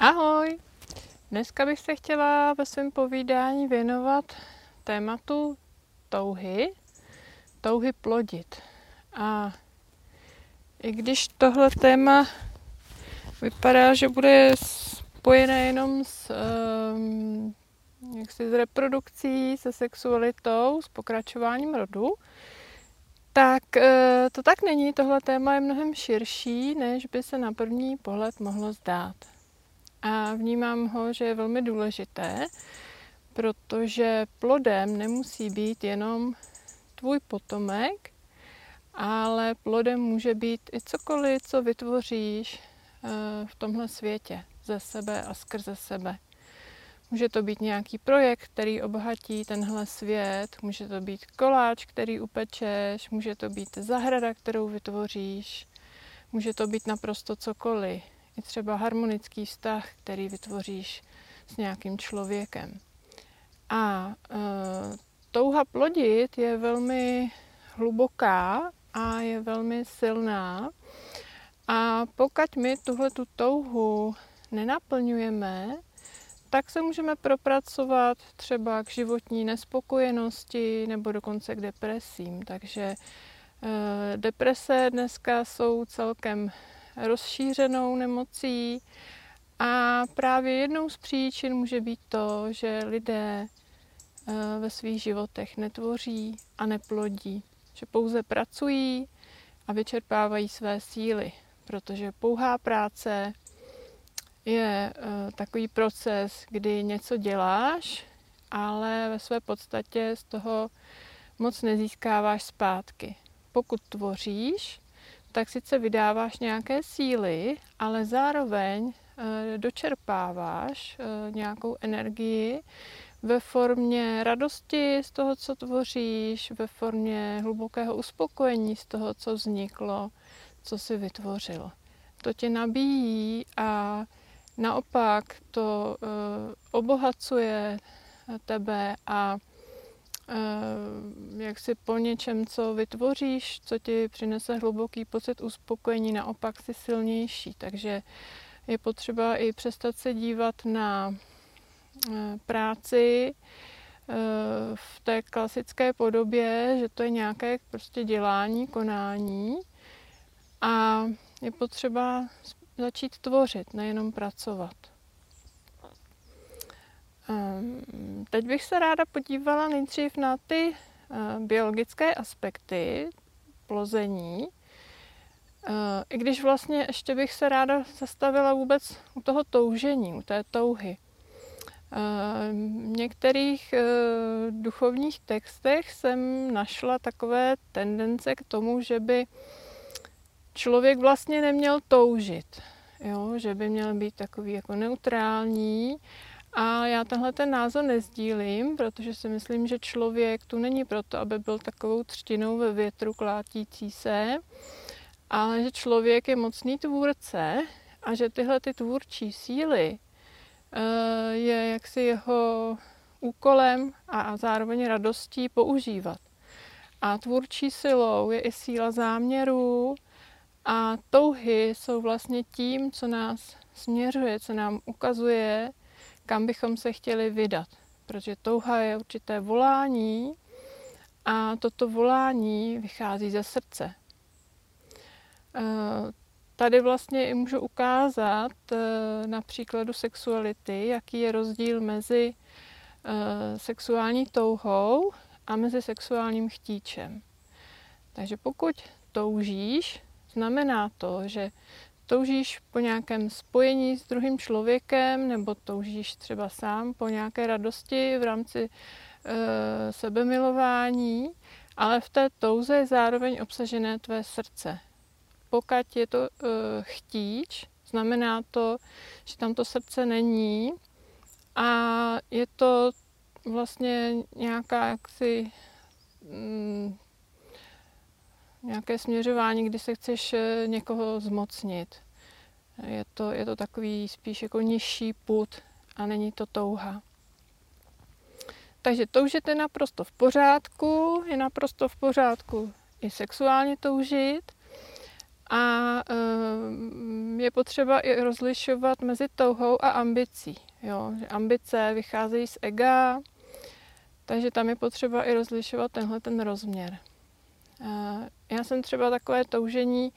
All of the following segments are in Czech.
Ahoj! Dneska bych se chtěla ve svém povídání věnovat tématu touhy, touhy plodit. A i když tohle téma vypadá, že bude spojené jenom s, um, jaksi s reprodukcí, se sexualitou, s pokračováním rodu, tak uh, to tak není. Tohle téma je mnohem širší, než by se na první pohled mohlo zdát a vnímám ho, že je velmi důležité, protože plodem nemusí být jenom tvůj potomek, ale plodem může být i cokoliv, co vytvoříš eh, v tomhle světě ze sebe a skrze sebe. Může to být nějaký projekt, který obohatí tenhle svět, může to být koláč, který upečeš, může to být zahrada, kterou vytvoříš, může to být naprosto cokoliv i třeba harmonický vztah, který vytvoříš s nějakým člověkem. A e, touha plodit je velmi hluboká a je velmi silná. A pokud my tuhle tu touhu nenaplňujeme, tak se můžeme propracovat třeba k životní nespokojenosti nebo dokonce k depresím. Takže e, deprese dneska jsou celkem rozšířenou nemocí. A právě jednou z příčin může být to, že lidé eh, ve svých životech netvoří a neplodí, že pouze pracují a vyčerpávají své síly, protože pouhá práce je eh, takový proces, kdy něco děláš, ale ve své podstatě z toho moc nezískáváš zpátky. Pokud tvoříš, tak sice vydáváš nějaké síly, ale zároveň eh, dočerpáváš eh, nějakou energii ve formě radosti z toho, co tvoříš, ve formě hlubokého uspokojení z toho, co vzniklo, co si vytvořil. To tě nabíjí a naopak to eh, obohacuje tebe a jak si po něčem, co vytvoříš, co ti přinese hluboký pocit uspokojení, naopak si silnější. Takže je potřeba i přestat se dívat na eh, práci eh, v té klasické podobě, že to je nějaké prostě dělání, konání a je potřeba začít tvořit, nejenom pracovat. Ehm, teď bych se ráda podívala nejdřív na ty eh, biologické aspekty plození. Eh, I když vlastně ještě bych se ráda zastavila vůbec u toho toužení, u té touhy. Ehm, v některých eh, duchovních textech jsem našla takové tendence k tomu, že by člověk vlastně neměl toužit. Jo? Že by měl být takový jako neutrální a já tenhle ten názor nezdílím, protože si myslím, že člověk tu není proto, aby byl takovou třtinou ve větru klátící se, ale že člověk je mocný tvůrce a že tyhle ty tvůrčí síly eh, je jaksi jeho úkolem a zároveň radostí používat. A tvůrčí silou je i síla záměru a touhy jsou vlastně tím, co nás směřuje, co nám ukazuje, kam bychom se chtěli vydat. Protože touha je určité volání a toto volání vychází ze srdce. Eh, tady vlastně i můžu ukázat eh, na příkladu sexuality, jaký je rozdíl mezi eh, sexuální touhou a mezi sexuálním chtíčem. Takže pokud toužíš, znamená to, že toužíš po nějakém spojení s druhým člověkem nebo toužíš třeba sám po nějaké radosti v rámci e, sebemilování, ale v té touze je zároveň obsažené tvé srdce. Pokud je to e, chtíč, znamená to, že tam to srdce není a je to vlastně nějaká jaksi mm, nějaké směřování, kdy se chceš eh, někoho zmocnit. Je to, je to takový spíš jako nižší put a není to touha. Takže toužit je naprosto v pořádku, je naprosto v pořádku i sexuálně toužit. A je potřeba i rozlišovat mezi touhou a ambicí. Jo? Že ambice vycházejí z ega, takže tam je potřeba i rozlišovat tenhle ten rozměr. Já jsem třeba takové toužení,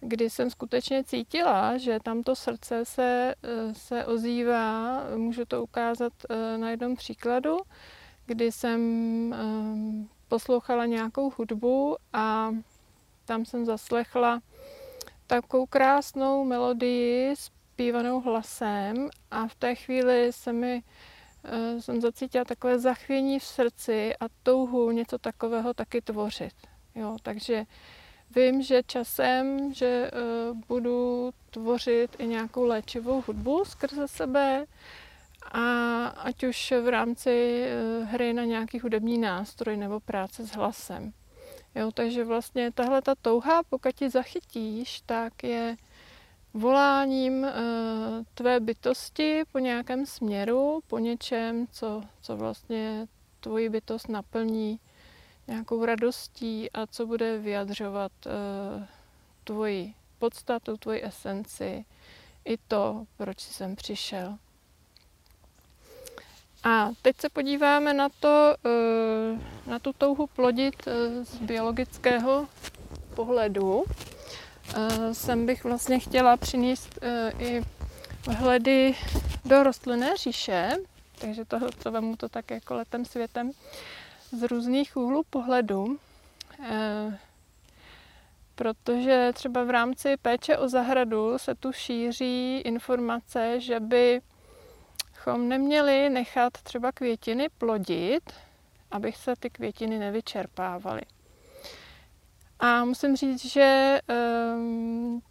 kdy jsem skutečně cítila, že tamto srdce se, se ozývá, můžu to ukázat eh, na jednom příkladu, kdy jsem eh, poslouchala nějakou hudbu a tam jsem zaslechla takovou krásnou melodii zpívanou hlasem a v té chvíli se mi jsem zacítila takové zachvění v srdci a touhu něco takového taky tvořit. Jo, takže vím, že časem, že uh, budu tvořit i nějakou léčivou hudbu skrze sebe, a ať už v rámci uh, hry na nějaký hudební nástroj nebo práce s hlasem. Jo, takže vlastně tahle ta touha, pokud ji zachytíš, tak je voláním uh, tvé bytosti po nějakém směru, po něčem, co, co vlastně tvoji bytost naplní nějakou radostí a co bude vyjadřovat uh, tvoji podstatu, tvoji esenci, i to, proč jsi sem přišel. A teď se podíváme na to, eh, na tu touhu plodit eh, z biologického pohledu. Eh, sem bych vlastně chtěla přinést i vhledy do rostlinné říše, takže to, to vemu to tak jako letem světem z různých úhlů pohledu. Protože třeba v rámci péče o zahradu se tu šíří informace, že by bychom neměli nechat třeba květiny plodit, abych se ty květiny nevyčerpávaly. A musím říct, že um,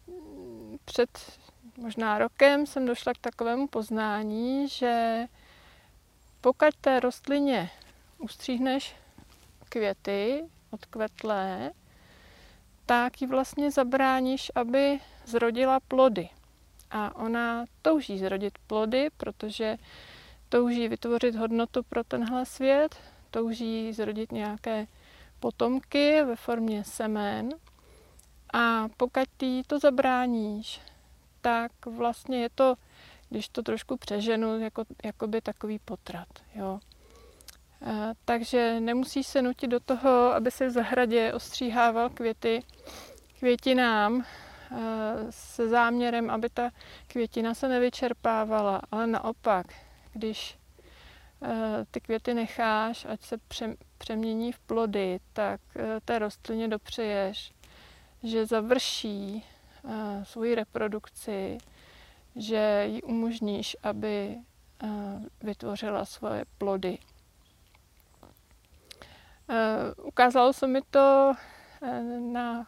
před možná rokem jsem došla k takovému poznání, že pokud té rostlině ustříhneš květy odkvetlé, tak ji vlastně zabráníš, aby zrodila plody a ona touží zrodit plody, protože touží vytvořit hodnotu pro tenhle svět, touží zrodit nějaké potomky ve formě semen. A pokud ty to zabráníš, tak vlastně je to, když to trošku přeženu, jako, jako by takový potrat. Jo. E, takže nemusíš se nutit do toho, aby se v zahradě ostříhával květy květinám, se záměrem, aby ta květina se nevyčerpávala, ale naopak, když eh, ty květy necháš, ať se přemění v plody, tak eh, té rostlině dopřeješ, že završí eh, svoji reprodukci, že ji umožníš, aby vytvořila svoje plody. Ukázalo se mi to na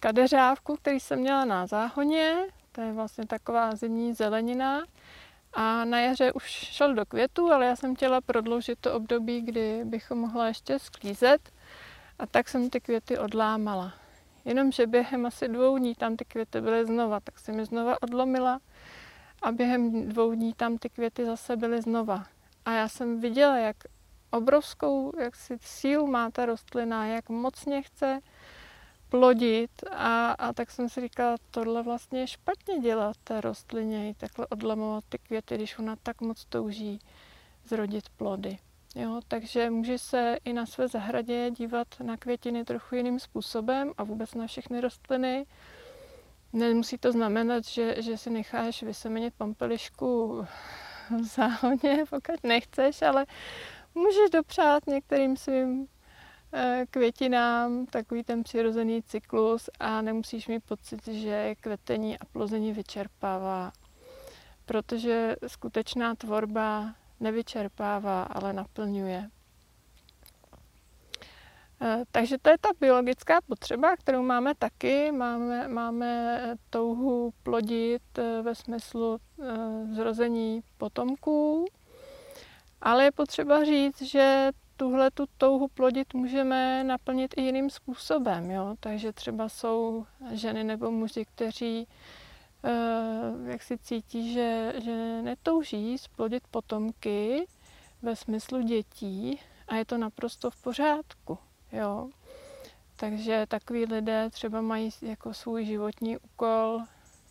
kadeřávku, který jsem měla na záhoně. To je vlastně taková zimní zelenina. A na jaře už šel do květu, ale já jsem chtěla prodloužit to období, kdy bychom mohla ještě sklízet. A tak jsem ty květy odlámala. Jenomže během asi dvou dní tam ty květy byly znova, tak jsem je znova odlomila a během dvou dní tam ty květy zase byly znova. A já jsem viděla, jak obrovskou jak si sílu má ta rostlina, jak mocně chce plodit a, a tak jsem si říkala, tohle vlastně je špatně dělat té rostlině, takhle odlamovat ty květy, když ona tak moc touží zrodit plody. Jo, takže může se i na své zahradě dívat na květiny trochu jiným způsobem a vůbec na všechny rostliny. Nemusí to znamenat, že, že si necháš vysemenit pampelišku v záhodě, pokud nechceš, ale můžeš dopřát některým svým Eh, květinám takový ten přirozený cyklus a nemusíš mít pocit, že kvetení a plození vyčerpává, protože skutečná tvorba nevyčerpává, ale naplňuje. Eh, takže to je ta biologická potřeba, kterou máme taky. Máme, máme touhu plodit eh, ve smyslu zrození potomků, ale je potřeba říct, že tuhle tu touhu plodit můžeme naplnit i jiným způsobem. Jo? Takže třeba jsou ženy nebo muži, kteří uh, jak si cítí, že, že netouží splodit potomky ve smyslu dětí a je to naprosto v pořádku. Jo? Takže takový lidé třeba mají jako svůj životní úkol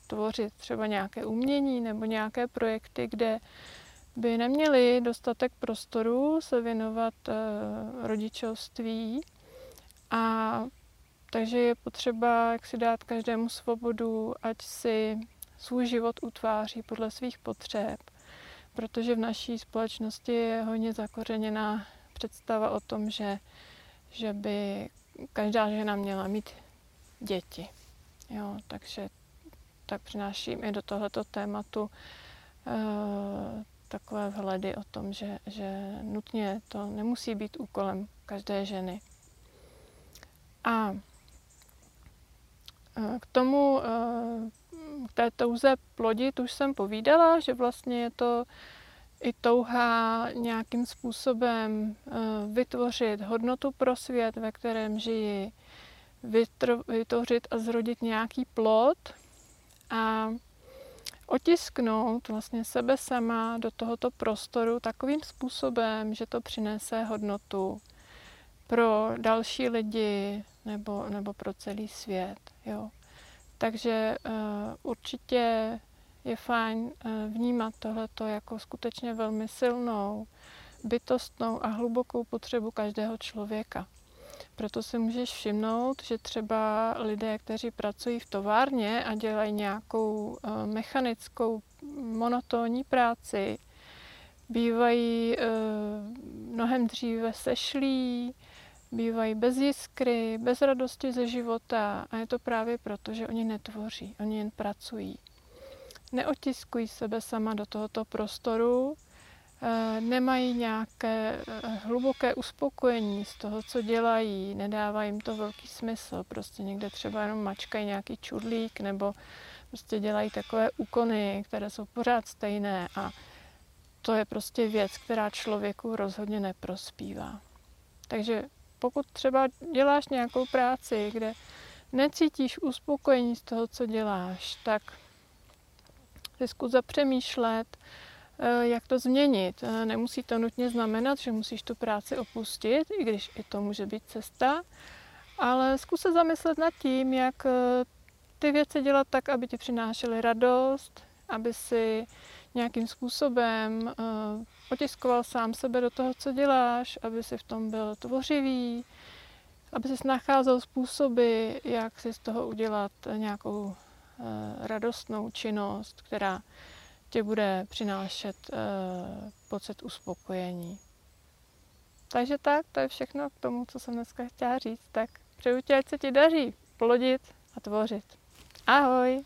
tvořit třeba nějaké umění nebo nějaké projekty, kde by neměli dostatek prostoru se věnovat uh, rodičovství a takže je potřeba jak si dát každému svobodu, ať si svůj život utváří podle svých potřeb, protože v naší společnosti je hodně zakořeněná představa o tom, že, že by každá žena měla mít děti. Jo, takže tak přináším i do tohoto tématu uh, takové vhledy o tom, že, že nutně to nemusí být úkolem každé ženy. A k tomu, k té touze plodit už jsem povídala, že vlastně je to i touha nějakým způsobem vytvořit hodnotu pro svět, ve kterém žijí, vytvořit a zrodit nějaký plod a otisknout vlastně sebe sama do tohoto prostoru takovým způsobem, že to přinese hodnotu pro další lidi nebo, nebo pro celý svět. Jo. Takže uh, určitě je fajn uh, vnímat tohleto jako skutečně velmi silnou, bytostnou a hlubokou potřebu každého člověka. Proto si můžeš všimnout, že třeba lidé, kteří pracují v továrně a dělají nějakou uh, mechanickou monotónní práci, bývají uh, mnohem dříve sešlí, bývají bez jiskry, bez radosti ze života a je to právě proto, že oni netvoří, oni jen pracují. Neotiskují sebe sama do tohoto prostoru, eh, nemají nějaké eh, hluboké uspokojení z toho, co dělají, nedává jim to velký smysl, prostě někde třeba jenom mačkají nějaký čudlík nebo prostě dělají takové úkony, které jsou pořád stejné a to je prostě věc, která člověku rozhodně neprospívá. Takže pokud třeba děláš nějakou práci, kde necítíš uspokojení z toho, co děláš, tak si zkus zapřemýšlet, eh, jak to změnit. Eh, nemusí to nutně znamenat, že musíš tu práci opustit, i když i to může být cesta, ale zkus se zamyslet nad tím, jak eh, ty věci dělat tak, aby ti přinášely radost, aby si nějakým způsobem otiskoval sám sebe do toho, co děláš, aby si v tom byl tvořivý, aby si nacházel způsoby, jak si z toho udělat nějakou radostnou činnost, která tě bude přinášet uh, pocit uspokojení. Takže tak, to je všechno k tomu, co jsem dneska chtěla říct. Tak přeju ti, ať se ti daří plodit a tvořit. Ahoj!